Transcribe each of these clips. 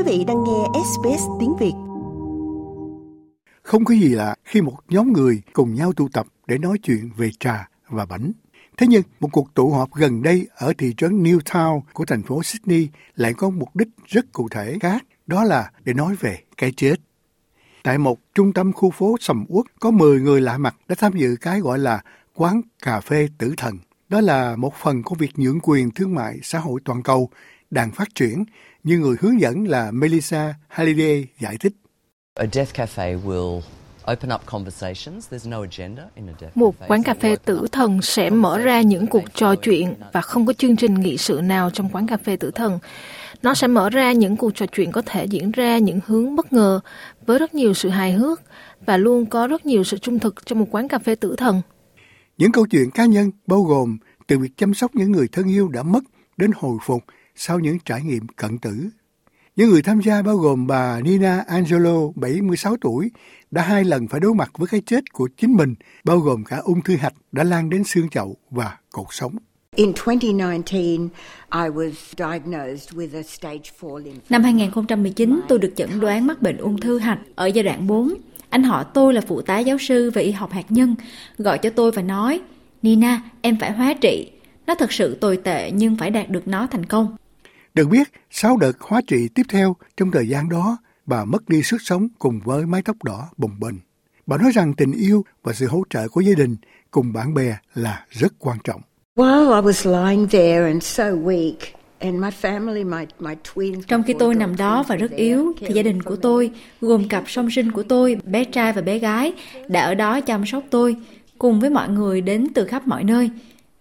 Quý vị đang nghe SBS tiếng Việt. Không có gì lạ khi một nhóm người cùng nhau tụ tập để nói chuyện về trà và bánh. Thế nhưng, một cuộc tụ họp gần đây ở thị trấn Newtown của thành phố Sydney lại có mục đích rất cụ thể khác, đó là để nói về cái chết. Tại một trung tâm khu phố sầm uất có 10 người lạ mặt đã tham dự cái gọi là quán cà phê tử thần. Đó là một phần của việc nhượng quyền thương mại xã hội toàn cầu đang phát triển, như người hướng dẫn là Melissa Halliday giải thích. A death cafe will một quán cà phê tử thần sẽ mở ra những cuộc trò chuyện và không có chương trình nghị sự nào trong quán cà phê tử thần. Nó sẽ mở ra những cuộc trò chuyện có thể diễn ra những hướng bất ngờ với rất nhiều sự hài hước và luôn có rất nhiều sự trung thực trong một quán cà phê tử thần. Những câu chuyện cá nhân bao gồm từ việc chăm sóc những người thân yêu đã mất đến hồi phục sau những trải nghiệm cận tử. Những người tham gia bao gồm bà Nina Angelo, 76 tuổi, đã hai lần phải đối mặt với cái chết của chính mình, bao gồm cả ung thư hạch đã lan đến xương chậu và cột sống. Năm 2019, tôi được chẩn đoán mắc bệnh ung thư hạch ở giai đoạn 4. Anh họ tôi là phụ tá giáo sư về y học hạt nhân, gọi cho tôi và nói, Nina, em phải hóa trị. Nó thật sự tồi tệ nhưng phải đạt được nó thành công. Được biết, sau đợt hóa trị tiếp theo, trong thời gian đó, bà mất đi sức sống cùng với mái tóc đỏ bồng bềnh. Bà nói rằng tình yêu và sự hỗ trợ của gia đình cùng bạn bè là rất quan trọng. Trong khi tôi nằm đó và rất yếu, thì gia đình của tôi, gồm cặp song sinh của tôi, bé trai và bé gái, đã ở đó chăm sóc tôi, cùng với mọi người đến từ khắp mọi nơi.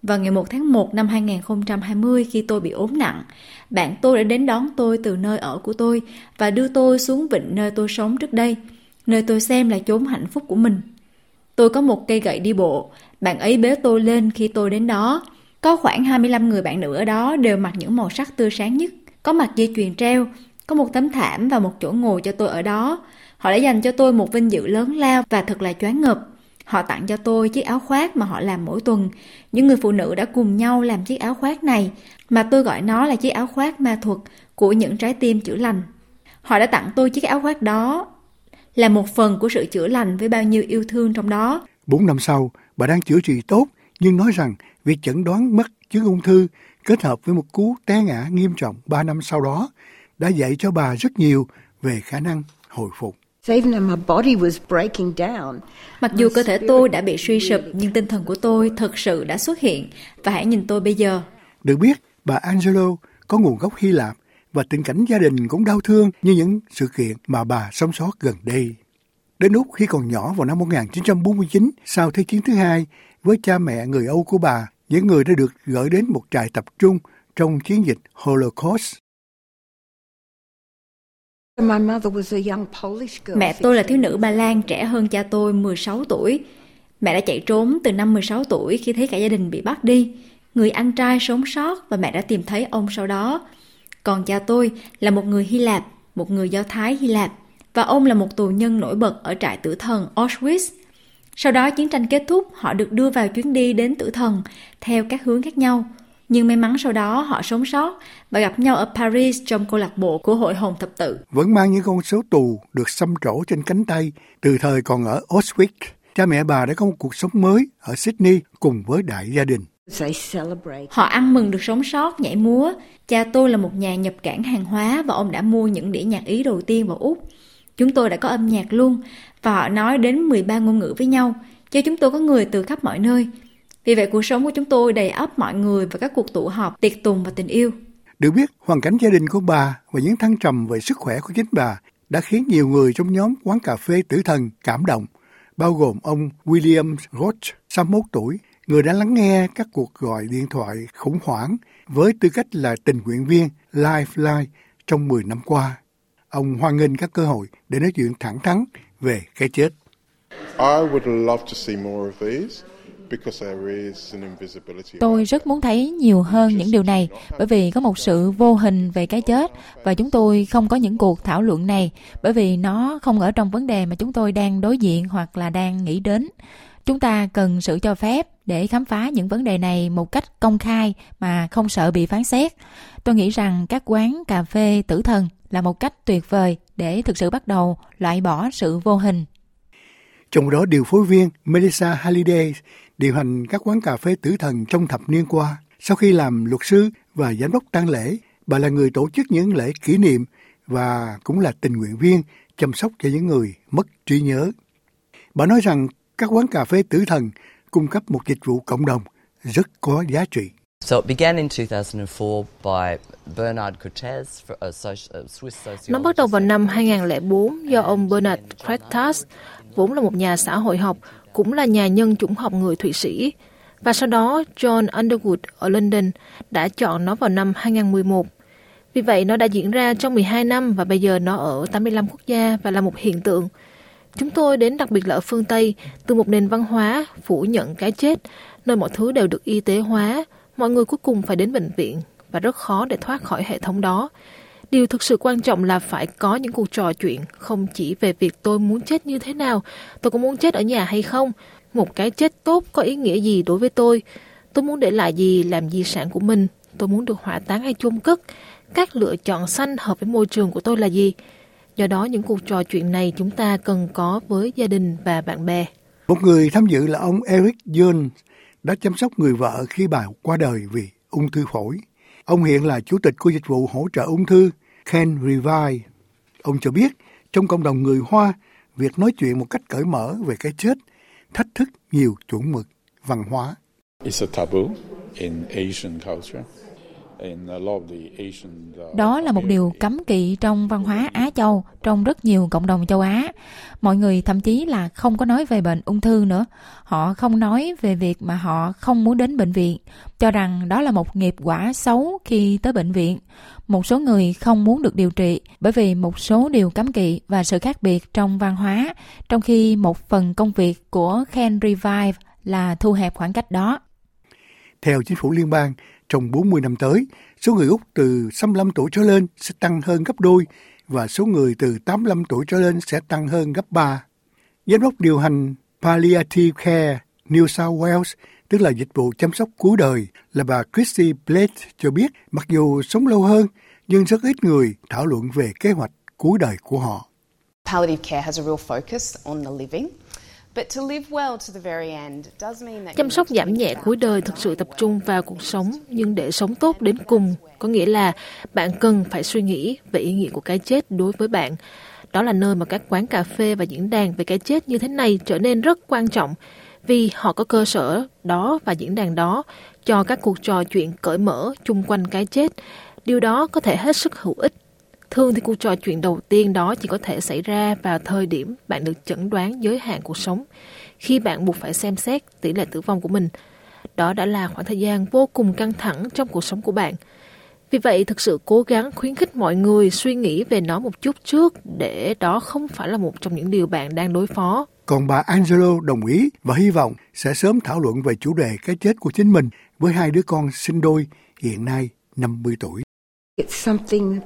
Vào ngày 1 tháng 1 năm 2020 khi tôi bị ốm nặng, bạn tôi đã đến đón tôi từ nơi ở của tôi và đưa tôi xuống vịnh nơi tôi sống trước đây, nơi tôi xem là chốn hạnh phúc của mình. Tôi có một cây gậy đi bộ, bạn ấy bế tôi lên khi tôi đến đó. Có khoảng 25 người bạn nữ ở đó đều mặc những màu sắc tươi sáng nhất, có mặt dây chuyền treo, có một tấm thảm và một chỗ ngồi cho tôi ở đó. Họ đã dành cho tôi một vinh dự lớn lao và thật là choáng ngợp. Họ tặng cho tôi chiếc áo khoác mà họ làm mỗi tuần. Những người phụ nữ đã cùng nhau làm chiếc áo khoác này, mà tôi gọi nó là chiếc áo khoác ma thuật của những trái tim chữa lành. Họ đã tặng tôi chiếc áo khoác đó là một phần của sự chữa lành với bao nhiêu yêu thương trong đó. Bốn năm sau, bà đang chữa trị tốt, nhưng nói rằng việc chẩn đoán mất chứng ung thư kết hợp với một cú té ngã nghiêm trọng ba năm sau đó đã dạy cho bà rất nhiều về khả năng hồi phục. Mặc dù cơ thể tôi đã bị suy sụp, nhưng tinh thần của tôi thực sự đã xuất hiện. Và hãy nhìn tôi bây giờ. Được biết, bà Angelo có nguồn gốc Hy Lạp và tình cảnh gia đình cũng đau thương như những sự kiện mà bà sống sót gần đây. Đến lúc khi còn nhỏ vào năm 1949, sau Thế chiến thứ hai, với cha mẹ người Âu của bà, những người đã được gửi đến một trại tập trung trong chiến dịch Holocaust. Mẹ tôi là thiếu nữ Ba Lan trẻ hơn cha tôi 16 tuổi. Mẹ đã chạy trốn từ năm 16 tuổi khi thấy cả gia đình bị bắt đi. Người anh trai sống sót và mẹ đã tìm thấy ông sau đó. Còn cha tôi là một người Hy Lạp, một người Do Thái Hy Lạp và ông là một tù nhân nổi bật ở trại tử thần Auschwitz. Sau đó chiến tranh kết thúc, họ được đưa vào chuyến đi đến tử thần theo các hướng khác nhau – nhưng may mắn sau đó họ sống sót và gặp nhau ở Paris trong câu lạc bộ của Hội Hồng Thập Tự. Vẫn mang những con số tù được xăm trổ trên cánh tay từ thời còn ở Auschwitz. Cha mẹ bà đã có một cuộc sống mới ở Sydney cùng với đại gia đình. Họ ăn mừng được sống sót, nhảy múa. Cha tôi là một nhà nhập cảng hàng hóa và ông đã mua những đĩa nhạc Ý đầu tiên vào Úc. Chúng tôi đã có âm nhạc luôn và họ nói đến 13 ngôn ngữ với nhau, cho chúng tôi có người từ khắp mọi nơi. Vì vậy cuộc sống của chúng tôi đầy ắp mọi người và các cuộc tụ họp, tiệc tùng và tình yêu. Được biết, hoàn cảnh gia đình của bà và những thăng trầm về sức khỏe của chính bà đã khiến nhiều người trong nhóm quán cà phê tử thần cảm động, bao gồm ông William Roach, 61 tuổi, người đã lắng nghe các cuộc gọi điện thoại khủng hoảng với tư cách là tình nguyện viên Lifeline trong 10 năm qua. Ông hoan nghênh các cơ hội để nói chuyện thẳng thắn về cái chết. I would love to see more of these. Tôi rất muốn thấy nhiều hơn những điều này bởi vì có một sự vô hình về cái chết và chúng tôi không có những cuộc thảo luận này bởi vì nó không ở trong vấn đề mà chúng tôi đang đối diện hoặc là đang nghĩ đến. Chúng ta cần sự cho phép để khám phá những vấn đề này một cách công khai mà không sợ bị phán xét. Tôi nghĩ rằng các quán cà phê tử thần là một cách tuyệt vời để thực sự bắt đầu loại bỏ sự vô hình. Trong đó điều phối viên Melissa Halliday điều hành các quán cà phê tử thần trong thập niên qua. Sau khi làm luật sư và giám đốc tang lễ, bà là người tổ chức những lễ kỷ niệm và cũng là tình nguyện viên chăm sóc cho những người mất trí nhớ. Bà nói rằng các quán cà phê tử thần cung cấp một dịch vụ cộng đồng rất có giá trị. So it began in 2004 by Bernard Cortez, a Swiss sociologist. Nó bắt đầu vào năm 2004 do ông Bernard Cortez, vốn là một nhà xã hội học, cũng là nhà nhân chủng học người Thụy Sĩ. Và sau đó John Underwood ở London đã chọn nó vào năm 2011. Vì vậy nó đã diễn ra trong 12 năm và bây giờ nó ở 85 quốc gia và là một hiện tượng. Chúng tôi đến đặc biệt là ở phương Tây, từ một nền văn hóa phủ nhận cái chết, nơi mọi thứ đều được y tế hóa, mọi người cuối cùng phải đến bệnh viện và rất khó để thoát khỏi hệ thống đó. Điều thực sự quan trọng là phải có những cuộc trò chuyện, không chỉ về việc tôi muốn chết như thế nào, tôi có muốn chết ở nhà hay không, một cái chết tốt có ý nghĩa gì đối với tôi, tôi muốn để lại gì làm di sản của mình, tôi muốn được hỏa táng hay chôn cất, các lựa chọn xanh hợp với môi trường của tôi là gì. Do đó những cuộc trò chuyện này chúng ta cần có với gia đình và bạn bè. Một người tham dự là ông Eric Jones đã chăm sóc người vợ khi bà qua đời vì ung thư phổi. Ông hiện là chủ tịch của dịch vụ hỗ trợ ung thư Ken Revai Ông cho biết trong cộng đồng người Hoa, việc nói chuyện một cách cởi mở về cái chết thách thức nhiều chuẩn mực văn hóa. It's a taboo in Asian culture. Đó là một điều cấm kỵ trong văn hóa Á Châu, trong rất nhiều cộng đồng châu Á. Mọi người thậm chí là không có nói về bệnh ung thư nữa. Họ không nói về việc mà họ không muốn đến bệnh viện, cho rằng đó là một nghiệp quả xấu khi tới bệnh viện. Một số người không muốn được điều trị bởi vì một số điều cấm kỵ và sự khác biệt trong văn hóa, trong khi một phần công việc của Can Revive là thu hẹp khoảng cách đó. Theo chính phủ liên bang, trong 40 năm tới, số người Úc từ 65 tuổi trở lên sẽ tăng hơn gấp đôi và số người từ 85 tuổi trở lên sẽ tăng hơn gấp 3. Giám đốc điều hành Palliative Care New South Wales, tức là dịch vụ chăm sóc cuối đời, là bà Christy Blake cho biết mặc dù sống lâu hơn, nhưng rất ít người thảo luận về kế hoạch cuối đời của họ. Palliative care has a real focus on the living. Chăm sóc giảm nhẹ cuối đời thực sự tập trung vào cuộc sống, nhưng để sống tốt đến cùng, có nghĩa là bạn cần phải suy nghĩ về ý nghĩa của cái chết đối với bạn. Đó là nơi mà các quán cà phê và diễn đàn về cái chết như thế này trở nên rất quan trọng, vì họ có cơ sở đó và diễn đàn đó cho các cuộc trò chuyện cởi mở chung quanh cái chết. Điều đó có thể hết sức hữu ích Thường thì cuộc trò chuyện đầu tiên đó chỉ có thể xảy ra vào thời điểm bạn được chẩn đoán giới hạn cuộc sống, khi bạn buộc phải xem xét tỷ lệ tử vong của mình. Đó đã là khoảng thời gian vô cùng căng thẳng trong cuộc sống của bạn. Vì vậy, thực sự cố gắng khuyến khích mọi người suy nghĩ về nó một chút trước để đó không phải là một trong những điều bạn đang đối phó. Còn bà Angelo đồng ý và hy vọng sẽ sớm thảo luận về chủ đề cái chết của chính mình với hai đứa con sinh đôi hiện nay 50 tuổi. It's something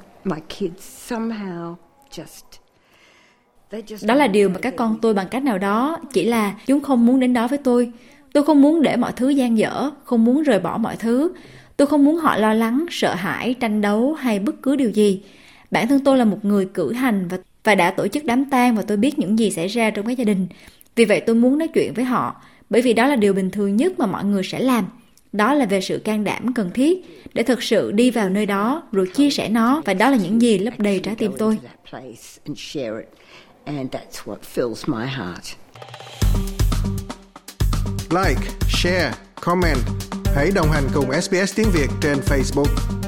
đó là điều mà các con tôi bằng cách nào đó chỉ là chúng không muốn đến đó với tôi. Tôi không muốn để mọi thứ gian dở không muốn rời bỏ mọi thứ. Tôi không muốn họ lo lắng sợ hãi tranh đấu hay bất cứ điều gì. Bản thân tôi là một người cử hành và và đã tổ chức đám tang và tôi biết những gì xảy ra trong cái gia đình. Vì vậy tôi muốn nói chuyện với họ bởi vì đó là điều bình thường nhất mà mọi người sẽ làm đó là về sự can đảm cần thiết để thực sự đi vào nơi đó rồi chia sẻ nó, và đó là những gì lấp đầy trái tim tôi. Like, share, comment. Hãy đồng hành cùng SBS tiếng Việt trên Facebook.